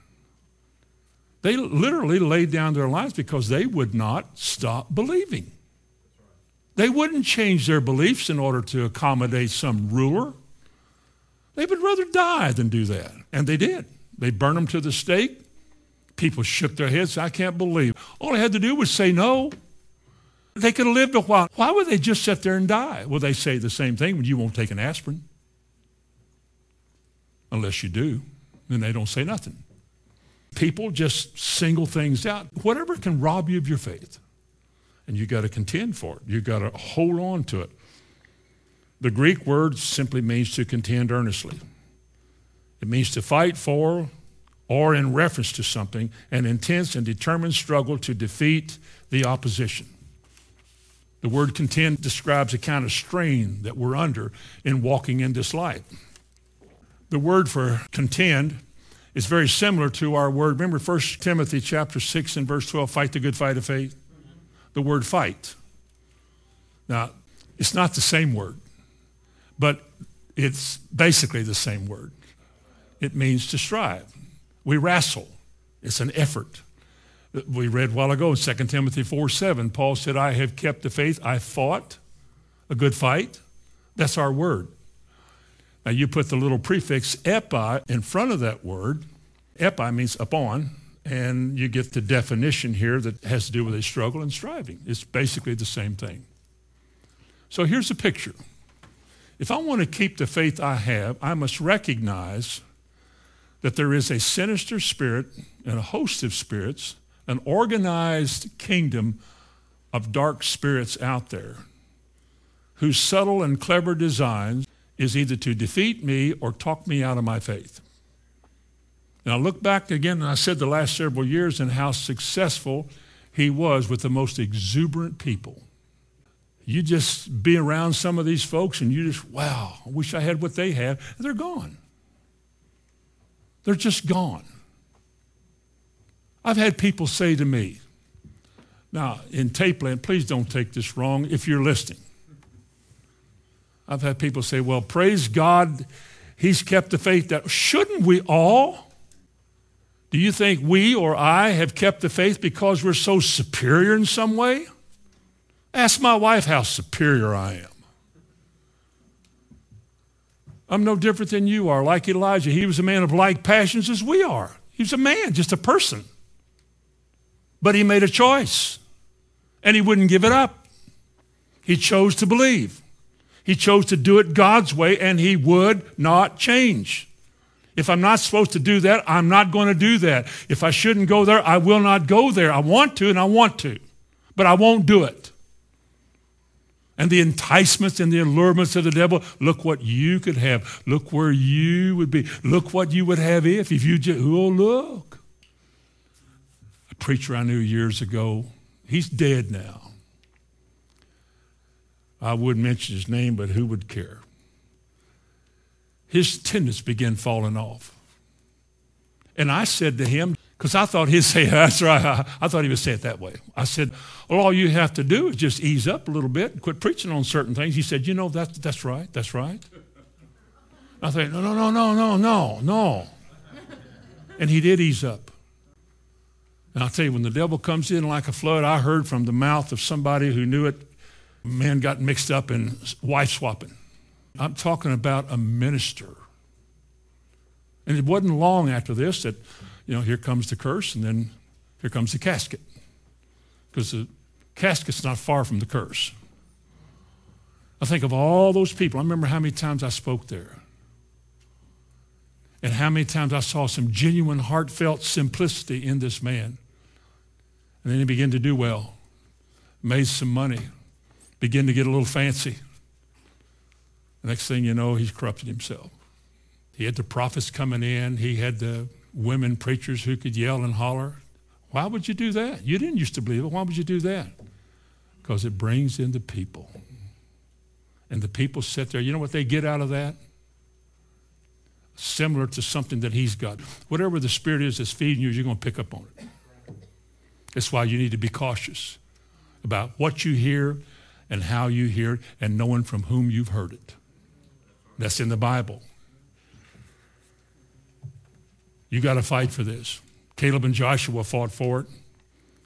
Speaker 1: They literally laid down their lives because they would not stop believing. They wouldn't change their beliefs in order to accommodate some ruler. They would rather die than do that. And they did. They burned them to the stake. People shook their heads. I can't believe. All they had to do was say no. They could have lived a while. Why would they just sit there and die? Well, they say the same thing when you won't take an aspirin. Unless you do, then they don't say nothing. People just single things out. Whatever can rob you of your faith and you got to contend for it. You got to hold on to it. The Greek word simply means to contend earnestly. It means to fight for or in reference to something, an intense and determined struggle to defeat the opposition. The word contend describes a kind of strain that we're under in walking in this life. The word for contend is very similar to our word. Remember 1 Timothy chapter 6 and verse 12, fight the good fight of faith? The word fight. Now, it's not the same word, but it's basically the same word. It means to strive. We wrestle. It's an effort. We read a while ago in 2 Timothy 4 7, Paul said, I have kept the faith. I fought a good fight. That's our word. Now you put the little prefix epi in front of that word. Epi means upon, and you get the definition here that has to do with a struggle and striving. It's basically the same thing. So here's a picture. If I want to keep the faith I have, I must recognize that there is a sinister spirit and a host of spirits, an organized kingdom of dark spirits out there whose subtle and clever designs is either to defeat me or talk me out of my faith. Now look back again, and I said the last several years and how successful he was with the most exuberant people. You just be around some of these folks and you just, wow, I wish I had what they had. They're gone. They're just gone. I've had people say to me, now in Tapeland, please don't take this wrong if you're listening. I've had people say, well, praise God, he's kept the faith that shouldn't we all? Do you think we or I have kept the faith because we're so superior in some way? Ask my wife how superior I am. I'm no different than you are. Like Elijah, he was a man of like passions as we are. He was a man, just a person. But he made a choice, and he wouldn't give it up. He chose to believe. He chose to do it God's way, and he would not change. If I'm not supposed to do that, I'm not going to do that. If I shouldn't go there, I will not go there. I want to and I want to, but I won't do it. and the enticements and the allurements of the devil. Look what you could have. Look where you would be. Look what you would have if, if you just, oh, look. A preacher I knew years ago, he's dead now. I wouldn't mention his name, but who would care? His tendons began falling off. And I said to him, because I thought he'd say, that's right. I, I, thought he would say it that way. I said, well, all you have to do is just ease up a little bit and quit preaching on certain things. He said, you know, that's, that's right. That's right. I thought, no, no, no, no, no, no, no. And he did ease up. And I'll tell you, when the devil comes in like a flood, I heard from the mouth of somebody who knew it, man got mixed up in wife swapping. I'm talking about a minister. And it wasn't long after this that you know, here comes the curse, and then here comes the casket. Because the casket's not far from the curse. I think of all those people. I remember how many times I spoke there. And how many times I saw some genuine, heartfelt simplicity in this man. And then he began to do well, made some money, began to get a little fancy. The next thing you know, he's corrupted himself. He had the prophets coming in. He had the women preachers who could yell and holler. Why would you do that? You didn't used to believe it. Why would you do that? Because it brings in the people. And the people sit there. You know what they get out of that? Similar to something that he's got. Whatever the spirit is that's feeding you, you're going to pick up on it. That's why you need to be cautious about what you hear and how you hear it and knowing from whom you've heard it. That's in the Bible. You got to fight for this. Caleb and Joshua fought for it.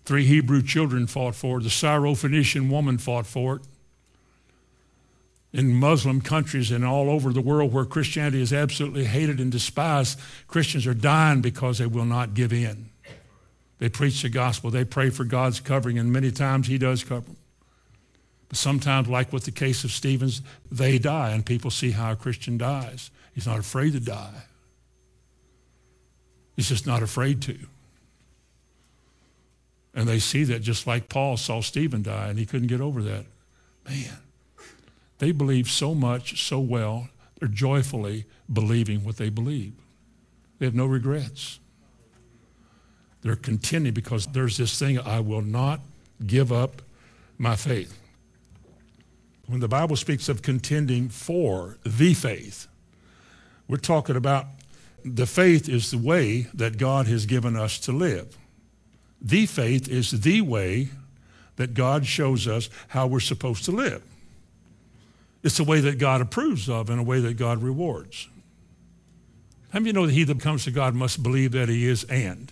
Speaker 1: Three Hebrew children fought for it. The Syrophoenician woman fought for it. In Muslim countries and all over the world where Christianity is absolutely hated and despised, Christians are dying because they will not give in. They preach the gospel. They pray for God's covering, and many times He does cover them. But sometimes, like with the case of Stevens, they die, and people see how a Christian dies. He's not afraid to die. He's just not afraid to. And they see that just like Paul saw Stephen die and he couldn't get over that. Man, they believe so much, so well, they're joyfully believing what they believe. They have no regrets. They're contented because there's this thing I will not give up my faith. When the Bible speaks of contending for the faith, we're talking about the faith is the way that God has given us to live. The faith is the way that God shows us how we're supposed to live. It's a way that God approves of and a way that God rewards. How many you know that he that comes to God must believe that he is and?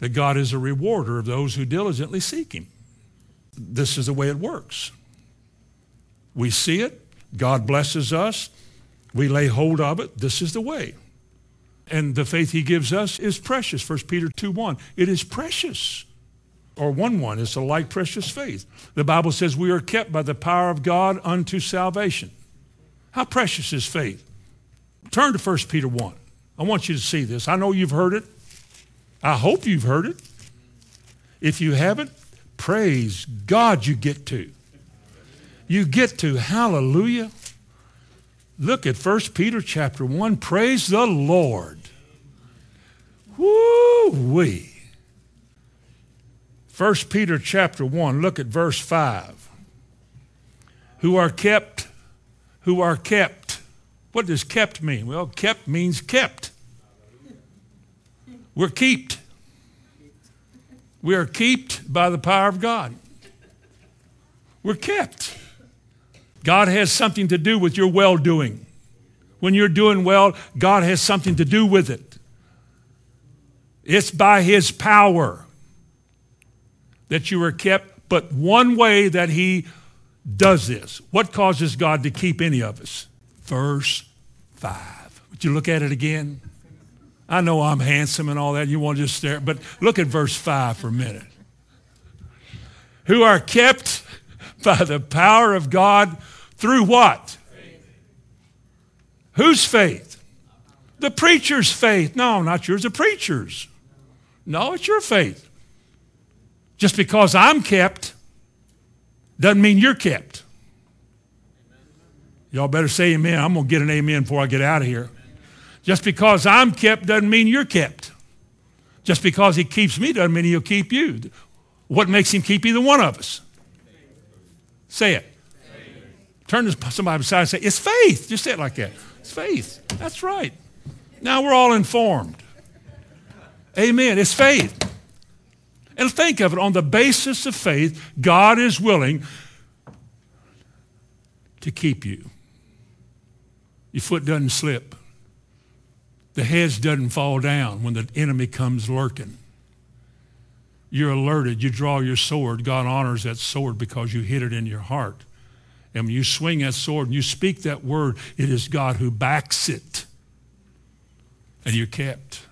Speaker 1: That God is a rewarder of those who diligently seek him. This is the way it works. We see it, God blesses us, we lay hold of it. This is the way. And the faith he gives us is precious. 1 Peter 2 1. It is precious. Or 1 1. It's a like precious faith. The Bible says we are kept by the power of God unto salvation. How precious is faith? Turn to 1 Peter 1. I want you to see this. I know you've heard it. I hope you've heard it. If you haven't, praise God you get to. You get to. Hallelujah. Look at 1 Peter chapter 1. Praise the Lord. Woo-wee. 1 Peter chapter 1, look at verse 5. Who are kept, who are kept. What does kept mean? Well, kept means kept. We're kept. We are kept by the power of God. We're kept. God has something to do with your well doing. When you're doing well, God has something to do with it. It's by His power that you are kept, but one way that He does this. What causes God to keep any of us? Verse 5. Would you look at it again? I know I'm handsome and all that. You want to just stare, but look at verse 5 for a minute. Who are kept by the power of God through what? Faith. Whose faith? The preacher's faith. No, not yours, the preacher's. No, it's your faith. Just because I'm kept doesn't mean you're kept. Y'all better say amen. I'm going to get an amen before I get out of here. Just because I'm kept doesn't mean you're kept. Just because he keeps me doesn't mean he'll keep you. What makes him keep either one of us? Say it. Turn to somebody beside and say, It's faith. Just say it like that. It's faith. That's right. Now we're all informed. Amen. It's faith. And think of it on the basis of faith, God is willing to keep you. Your foot doesn't slip. The hedge doesn't fall down when the enemy comes lurking. You're alerted. You draw your sword. God honors that sword because you hit it in your heart. And when you swing that sword and you speak that word, it is God who backs it. And you're kept.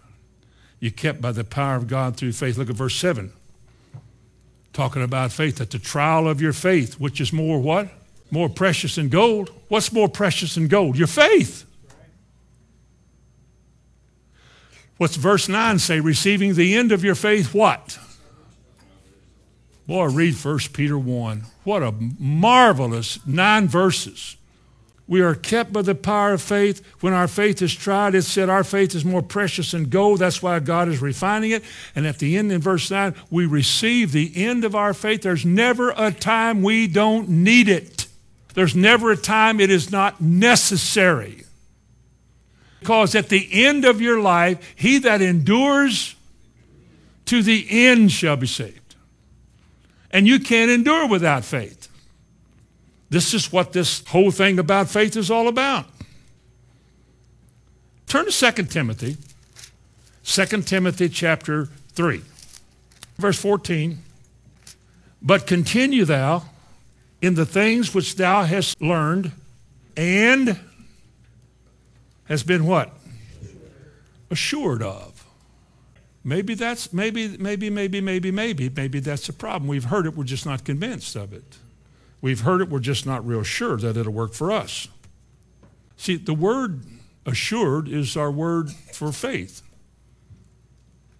Speaker 1: You're kept by the power of God through faith. Look at verse 7. Talking about faith, that the trial of your faith, which is more what? More precious than gold. What's more precious than gold? Your faith. What's verse 9 say? Receiving the end of your faith, what? Boy, read 1 Peter 1. What a marvelous nine verses. We are kept by the power of faith. When our faith is tried, it said our faith is more precious than gold. That's why God is refining it. And at the end in verse 9, we receive the end of our faith. There's never a time we don't need it. There's never a time it is not necessary. Because at the end of your life, he that endures to the end shall be saved. And you can't endure without faith. This is what this whole thing about faith is all about. Turn to 2 Timothy, 2 Timothy chapter 3, verse 14. But continue thou in the things which thou hast learned and has been what? Assured of. Maybe that's, maybe, maybe, maybe, maybe, maybe, maybe that's a problem. We've heard it, we're just not convinced of it. We've heard it, we're just not real sure that it'll work for us. See, the word assured is our word for faith.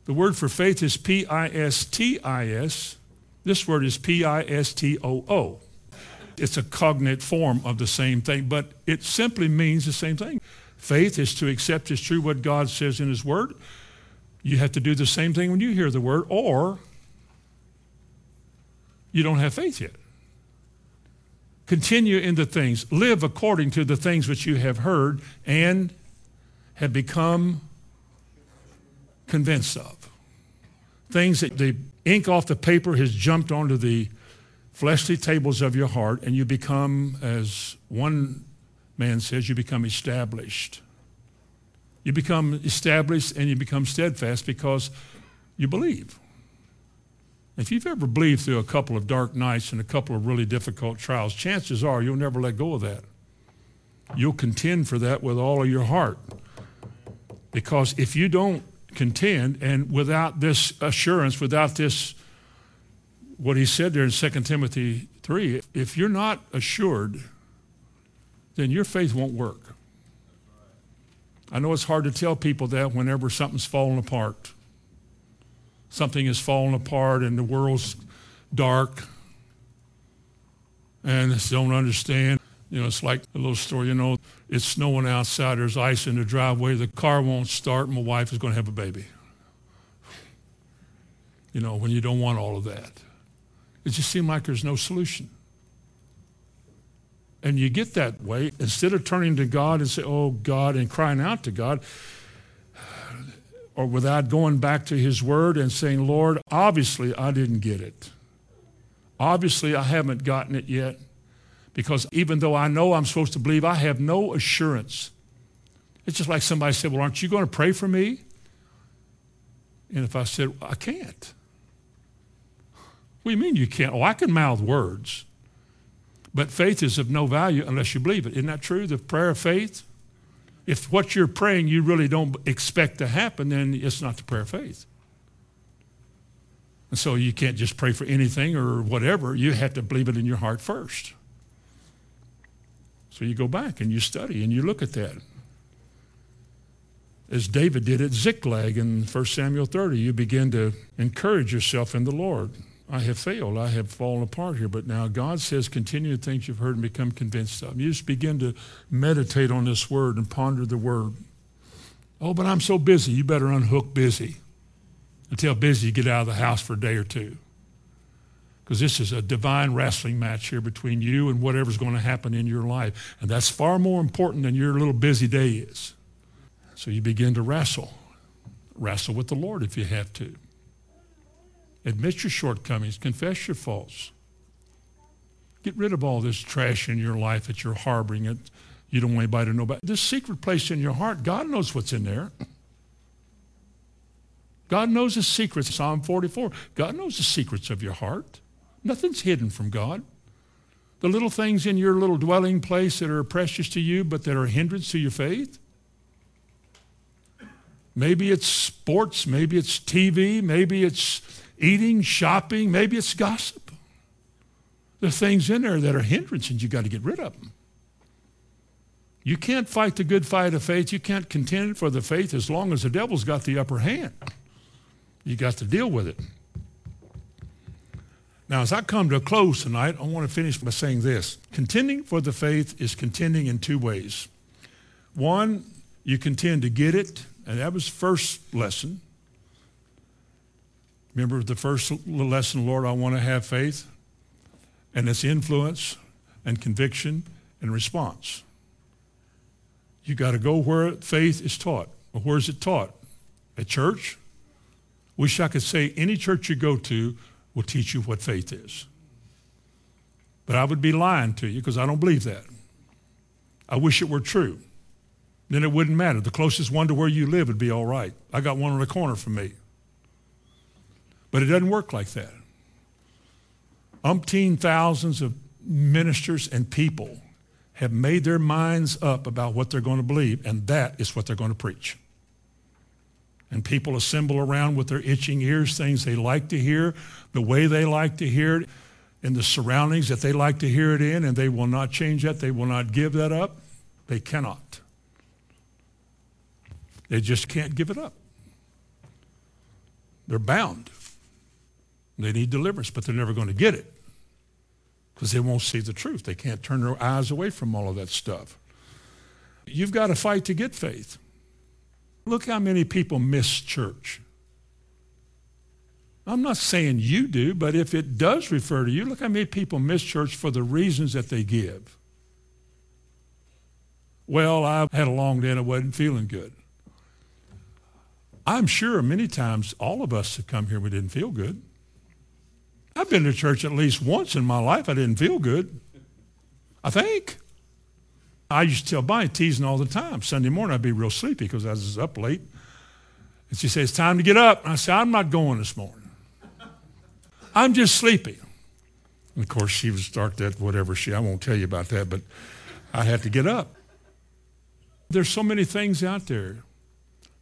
Speaker 1: The word for faith is P I S T I S. This word is P I S T O O. It's a cognate form of the same thing, but it simply means the same thing. Faith is to accept as true what God says in His Word. You have to do the same thing when you hear the Word, or you don't have faith yet. Continue in the things, live according to the things which you have heard and have become convinced of. Things that the ink off the paper has jumped onto the fleshly tables of your heart, and you become, as one man says, you become established. You become established and you become steadfast because you believe. If you've ever believed through a couple of dark nights and a couple of really difficult trials, chances are you'll never let go of that. You'll contend for that with all of your heart. Because if you don't contend and without this assurance, without this, what he said there in 2 Timothy 3, if you're not assured then your faith won't work. I know it's hard to tell people that whenever something's falling apart. Something is falling apart and the world's dark and they don't understand. You know, it's like a little story, you know, it's snowing outside, there's ice in the driveway, the car won't start, my wife is going to have a baby. You know, when you don't want all of that. It just seems like there's no solution. And you get that way, instead of turning to God and say, oh, God, and crying out to God, or without going back to his word and saying, Lord, obviously I didn't get it. Obviously I haven't gotten it yet. Because even though I know I'm supposed to believe, I have no assurance. It's just like somebody said, Well, aren't you going to pray for me? And if I said, I can't. What do you mean you can't? Oh, I can mouth words. But faith is of no value unless you believe it. Isn't that true? The prayer of faith? If what you're praying you really don't expect to happen, then it's not the prayer of faith. And so you can't just pray for anything or whatever. You have to believe it in your heart first. So you go back and you study and you look at that. As David did at Ziklag in 1 Samuel 30, you begin to encourage yourself in the Lord. I have failed. I have fallen apart here. But now God says, continue the things you've heard and become convinced of. You just begin to meditate on this word and ponder the word. Oh, but I'm so busy. You better unhook busy. Until busy, get out of the house for a day or two. Because this is a divine wrestling match here between you and whatever's going to happen in your life. And that's far more important than your little busy day is. So you begin to wrestle. Wrestle with the Lord if you have to. Admit your shortcomings, confess your faults. Get rid of all this trash in your life that you're harboring it. You don't want anybody to know about. This secret place in your heart, God knows what's in there. God knows the secrets. Psalm 44. God knows the secrets of your heart. Nothing's hidden from God. The little things in your little dwelling place that are precious to you but that are a hindrance to your faith. Maybe it's sports, maybe it's TV, maybe it's eating, shopping, maybe it's gossip. There are things in there that are hindrances. You've got to get rid of them. You can't fight the good fight of faith. You can't contend for the faith as long as the devil's got the upper hand. You got to deal with it. Now, as I come to a close tonight, I want to finish by saying this. Contending for the faith is contending in two ways. One, you contend to get it, and that was first lesson. Remember the first lesson, Lord, I want to have faith, and its influence and conviction and response. You got to go where faith is taught. Well, where is it taught? At church? Wish I could say any church you go to will teach you what faith is. But I would be lying to you because I don't believe that. I wish it were true. Then it wouldn't matter. The closest one to where you live would be all right. I got one on the corner from me. But it doesn't work like that. Umpteen thousands of ministers and people have made their minds up about what they're going to believe, and that is what they're going to preach. And people assemble around with their itching ears, things they like to hear, the way they like to hear it, in the surroundings that they like to hear it in, and they will not change that. They will not give that up. They cannot. They just can't give it up. They're bound. They need deliverance, but they're never going to get it because they won't see the truth. They can't turn their eyes away from all of that stuff. You've got to fight to get faith. Look how many people miss church. I'm not saying you do, but if it does refer to you, look how many people miss church for the reasons that they give. Well, I had a long day and I wasn't feeling good. I'm sure many times all of us have come here, we didn't feel good. I've been to church at least once in my life. I didn't feel good. I think. I used to tell Bonnie, teasing all the time. Sunday morning, I'd be real sleepy because I was up late. And she said, It's time to get up. And I said, I'm not going this morning. I'm just sleepy. And of course, she would start that, whatever she, I won't tell you about that, but I had to get up. There's so many things out there.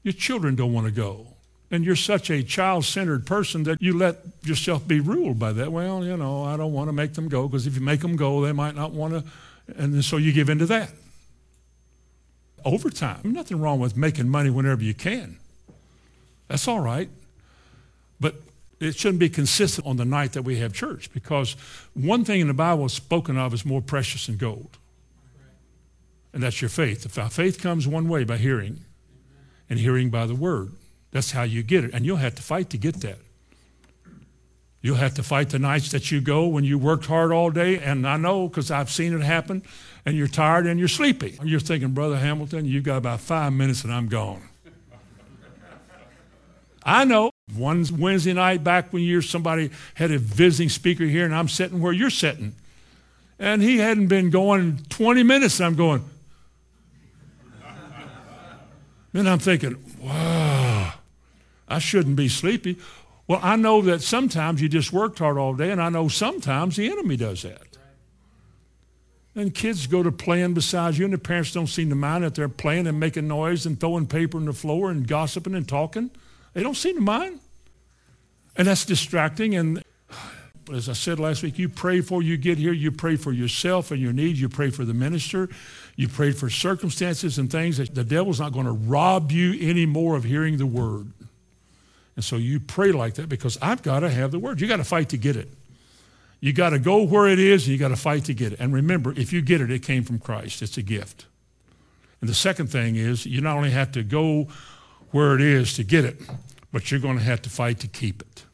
Speaker 1: Your children don't want to go. And you're such a child-centered person that you let yourself be ruled by that. Well, you know, I don't want to make them go because if you make them go, they might not want to. And so you give in to that. Overtime. Nothing wrong with making money whenever you can. That's all right. But it shouldn't be consistent on the night that we have church because one thing in the Bible is spoken of is more precious than gold. And that's your faith. Faith comes one way by hearing, and hearing by the word. That's how you get it. And you'll have to fight to get that. You'll have to fight the nights that you go when you worked hard all day. And I know because I've seen it happen. And you're tired and you're sleepy. You're thinking, Brother Hamilton, you've got about five minutes and I'm gone. I know. One Wednesday night back when you're somebody had a visiting speaker here and I'm sitting where you're sitting. And he hadn't been going 20 minutes. And I'm going, then I'm thinking, wow, I shouldn't be sleepy. Well, I know that sometimes you just worked hard all day, and I know sometimes the enemy does that. And kids go to playing beside you, and the parents don't seem to mind that they're playing and making noise and throwing paper on the floor and gossiping and talking. They don't seem to mind. And that's distracting. And as I said last week, you pray for you get here. You pray for yourself and your needs. You pray for the minister. You pray for circumstances and things that the devil's not going to rob you anymore of hearing the word. And so you pray like that because I've got to have the word. You got to fight to get it. You got to go where it is and you got to fight to get it. And remember, if you get it, it came from Christ. It's a gift. And the second thing is you not only have to go where it is to get it, but you're going to have to fight to keep it.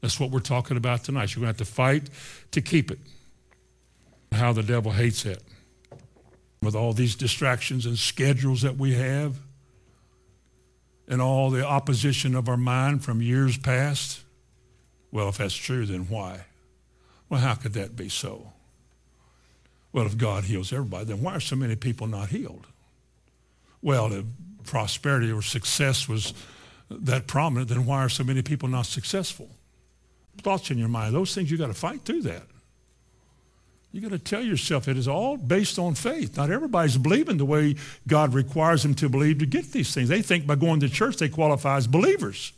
Speaker 1: That's what we're talking about tonight. You're going to have to fight to keep it. How the devil hates it. With all these distractions and schedules that we have, and all the opposition of our mind from years past? Well, if that's true, then why? Well, how could that be so? Well, if God heals everybody, then why are so many people not healed? Well, if prosperity or success was that prominent, then why are so many people not successful? Thoughts in your mind, those things you got to fight through that. You got to tell yourself it is all based on faith. Not everybody's believing the way God requires them to believe to get these things. They think by going to church they qualify as believers.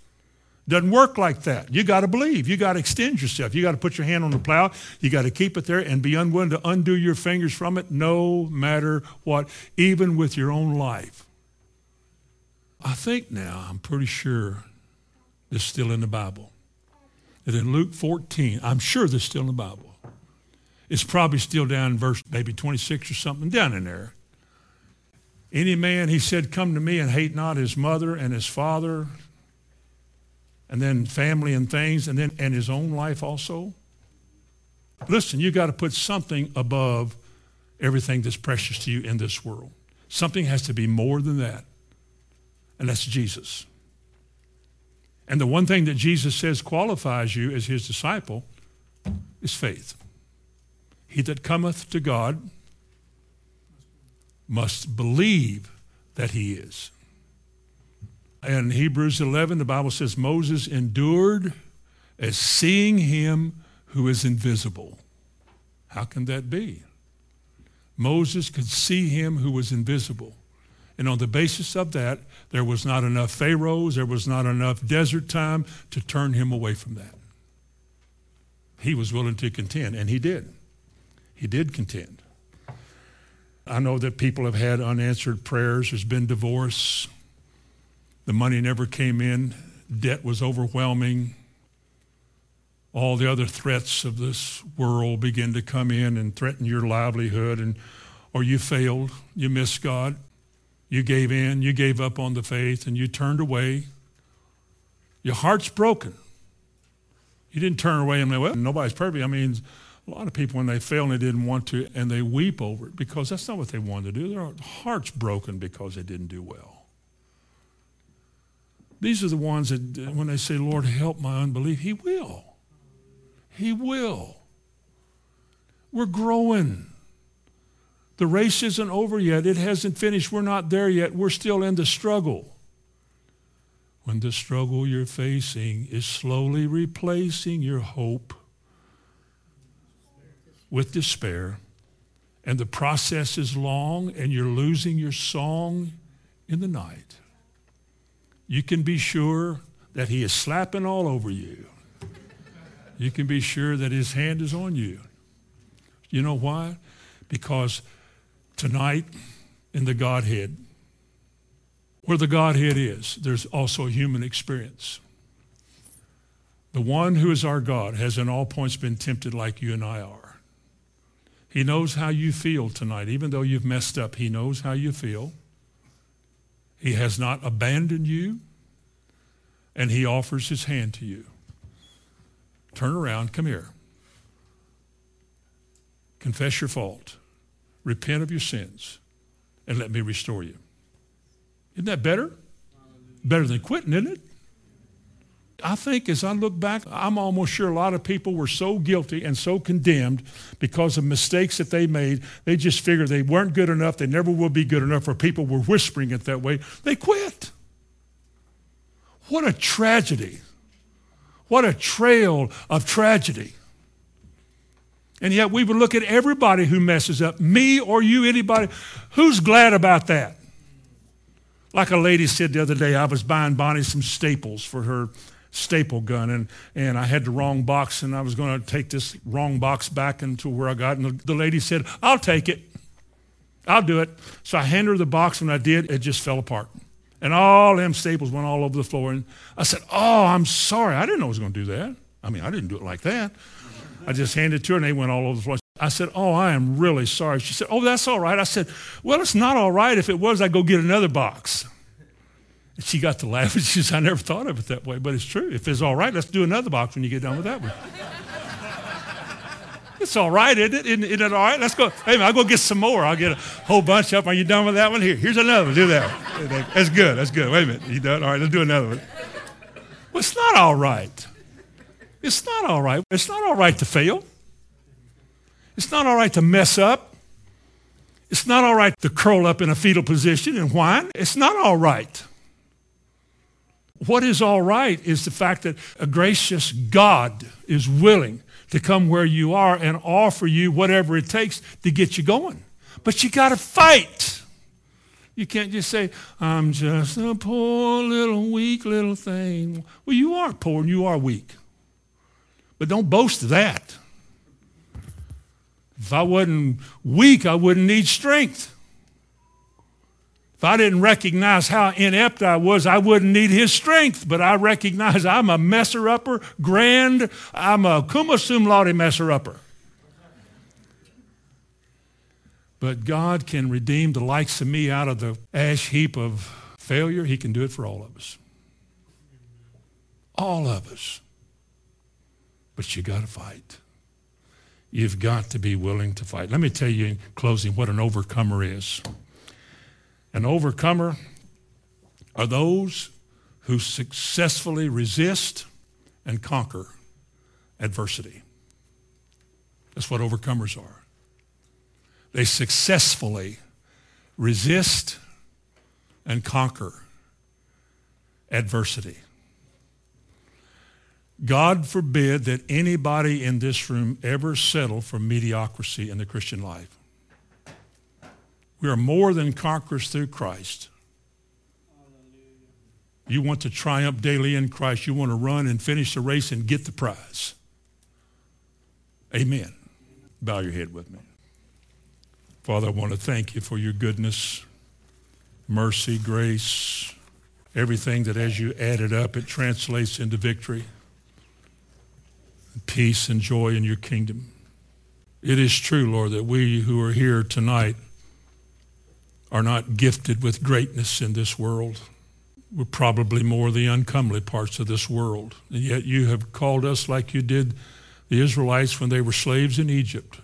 Speaker 1: Doesn't work like that. You got to believe. You got to extend yourself. You got to put your hand on the plow. You got to keep it there and be unwilling to undo your fingers from it no matter what, even with your own life. I think now, I'm pretty sure this is still in the Bible. That in Luke 14, I'm sure this is still in the Bible it's probably still down in verse maybe 26 or something, down in there. Any man, he said, come to me and hate not his mother and his father, and then family and things, and then and his own life also. Listen, you got to put something above everything that's precious to you in this world. Something has to be more than that, and that's Jesus. And the one thing that Jesus says qualifies you as his disciple is faith. He that cometh to God must believe that he is. In Hebrews 11, the Bible says Moses endured as seeing him who is invisible. How can that be? Moses could see him who was invisible. And on the basis of that, there was not enough pharaohs, there was not enough desert time to turn him away from that. He was willing to contend, and he did. He did contend. I know that people have had unanswered prayers. There's been divorce. The money never came in. Debt was overwhelming. All the other threats of this world begin to come in and threaten your livelihood. And, or you failed. You missed God. You gave in. You gave up on the faith and you turned away. Your heart's broken. You didn't turn away and say, well, nobody's perfect. I mean, a lot of people, when they fail and they didn't want to, and they weep over it because that's not what they wanted to do. Their heart's broken because they didn't do well. These are the ones that, uh, when they say, Lord, help my unbelief, He will. He will. We're growing. The race isn't over yet. It hasn't finished. We're not there yet. We're still in the struggle. When the struggle you're facing is slowly replacing your hope with despair, and the process is long, and you're losing your song in the night, you can be sure that he is slapping all over you. You can be sure that his hand is on you. You know why? Because tonight in the Godhead, where the Godhead is, there's also a human experience. The one who is our God has in all points been tempted like you and I are. He knows how you feel tonight. Even though you've messed up, He knows how you feel. He has not abandoned you, and He offers His hand to you. Turn around, come here. Confess your fault. Repent of your sins, and let me restore you. Isn't that better? Better than quitting, isn't it? I think as I look back, I'm almost sure a lot of people were so guilty and so condemned because of mistakes that they made. They just figured they weren't good enough. They never will be good enough, or people were whispering it that way. They quit. What a tragedy. What a trail of tragedy. And yet we would look at everybody who messes up, me or you, anybody. Who's glad about that? Like a lady said the other day, I was buying Bonnie some staples for her staple gun and, and I had the wrong box and I was going to take this wrong box back into where I got. And the, the lady said, I'll take it. I'll do it. So I handed her the box. When I did, it just fell apart. And all them staples went all over the floor. And I said, Oh, I'm sorry. I didn't know I was going to do that. I mean, I didn't do it like that. I just handed it to her and they went all over the floor. I said, Oh, I am really sorry. She said, Oh, that's all right. I said, Well, it's not all right. If it was, I'd go get another box. She got to laugh and she said, I never thought of it that way, but it's true. If it's all right, let's do another box when you get done with that one. it's all right, isn't it? Isn't, isn't, it all right? Let's go. Hey, I'll go get some more. I'll get a whole bunch up. Are you done with that one? Here, here's another one. Do that one. That's good. That's good. Wait a minute. You done? All right, let's do another one. Well, it's not all right. It's not all right. It's not all right to fail. It's not all right to mess up. It's not all right to curl up in a fetal position and whine. It's not all right. What is all right is the fact that a gracious God is willing to come where you are and offer you whatever it takes to get you going. But you got to fight. You can't just say, I'm just a poor little weak little thing. Well, you are poor and you are weak. But don't boast of that. If I wasn't weak, I wouldn't need strength. If I didn't recognize how inept I was, I wouldn't need his strength. But I recognize I'm a messer upper, grand. I'm a cum sum laude messer upper. But God can redeem the likes of me out of the ash heap of failure. He can do it for all of us. All of us. But you got to fight. You've got to be willing to fight. Let me tell you in closing what an overcomer is. An overcomer are those who successfully resist and conquer adversity. That's what overcomers are. They successfully resist and conquer adversity. God forbid that anybody in this room ever settle for mediocrity in the Christian life. We are more than conquerors through Christ. You want to triumph daily in Christ. You want to run and finish the race and get the prize. Amen. Bow your head with me. Father, I want to thank you for your goodness, mercy, grace, everything that as you add it up, it translates into victory, peace, and joy in your kingdom. It is true, Lord, that we who are here tonight are not gifted with greatness in this world. We're probably more the uncomely parts of this world. And yet you have called us like you did the Israelites when they were slaves in Egypt.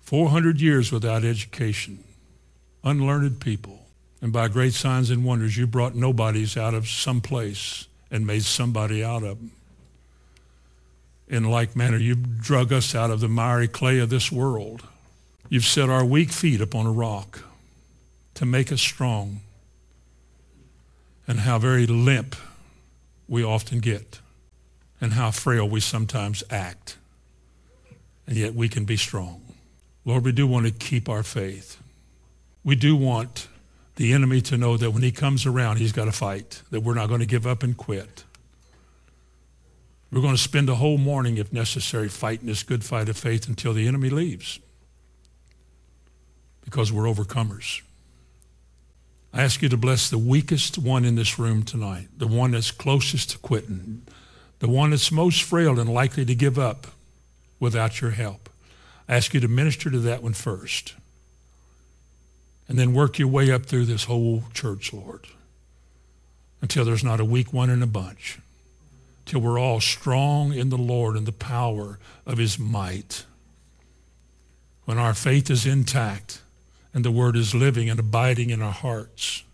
Speaker 1: 400 years without education, unlearned people. And by great signs and wonders, you brought nobodies out of some place and made somebody out of them. In like manner, you've drug us out of the miry clay of this world. You've set our weak feet upon a rock to make us strong and how very limp we often get and how frail we sometimes act. And yet we can be strong. Lord, we do want to keep our faith. We do want the enemy to know that when he comes around, he's got to fight, that we're not going to give up and quit. We're going to spend a whole morning, if necessary, fighting this good fight of faith until the enemy leaves because we're overcomers. I ask you to bless the weakest one in this room tonight, the one that's closest to quitting, the one that's most frail and likely to give up without your help. I ask you to minister to that one first. And then work your way up through this whole church, Lord, until there's not a weak one in a bunch, till we're all strong in the Lord and the power of his might. When our faith is intact, and the word is living and abiding in our hearts.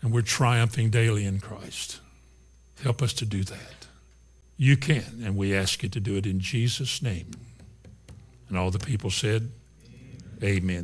Speaker 1: And we're triumphing daily in Christ. Help us to do that. You can, and we ask you to do it in Jesus' name. And all the people said, Amen. Amen.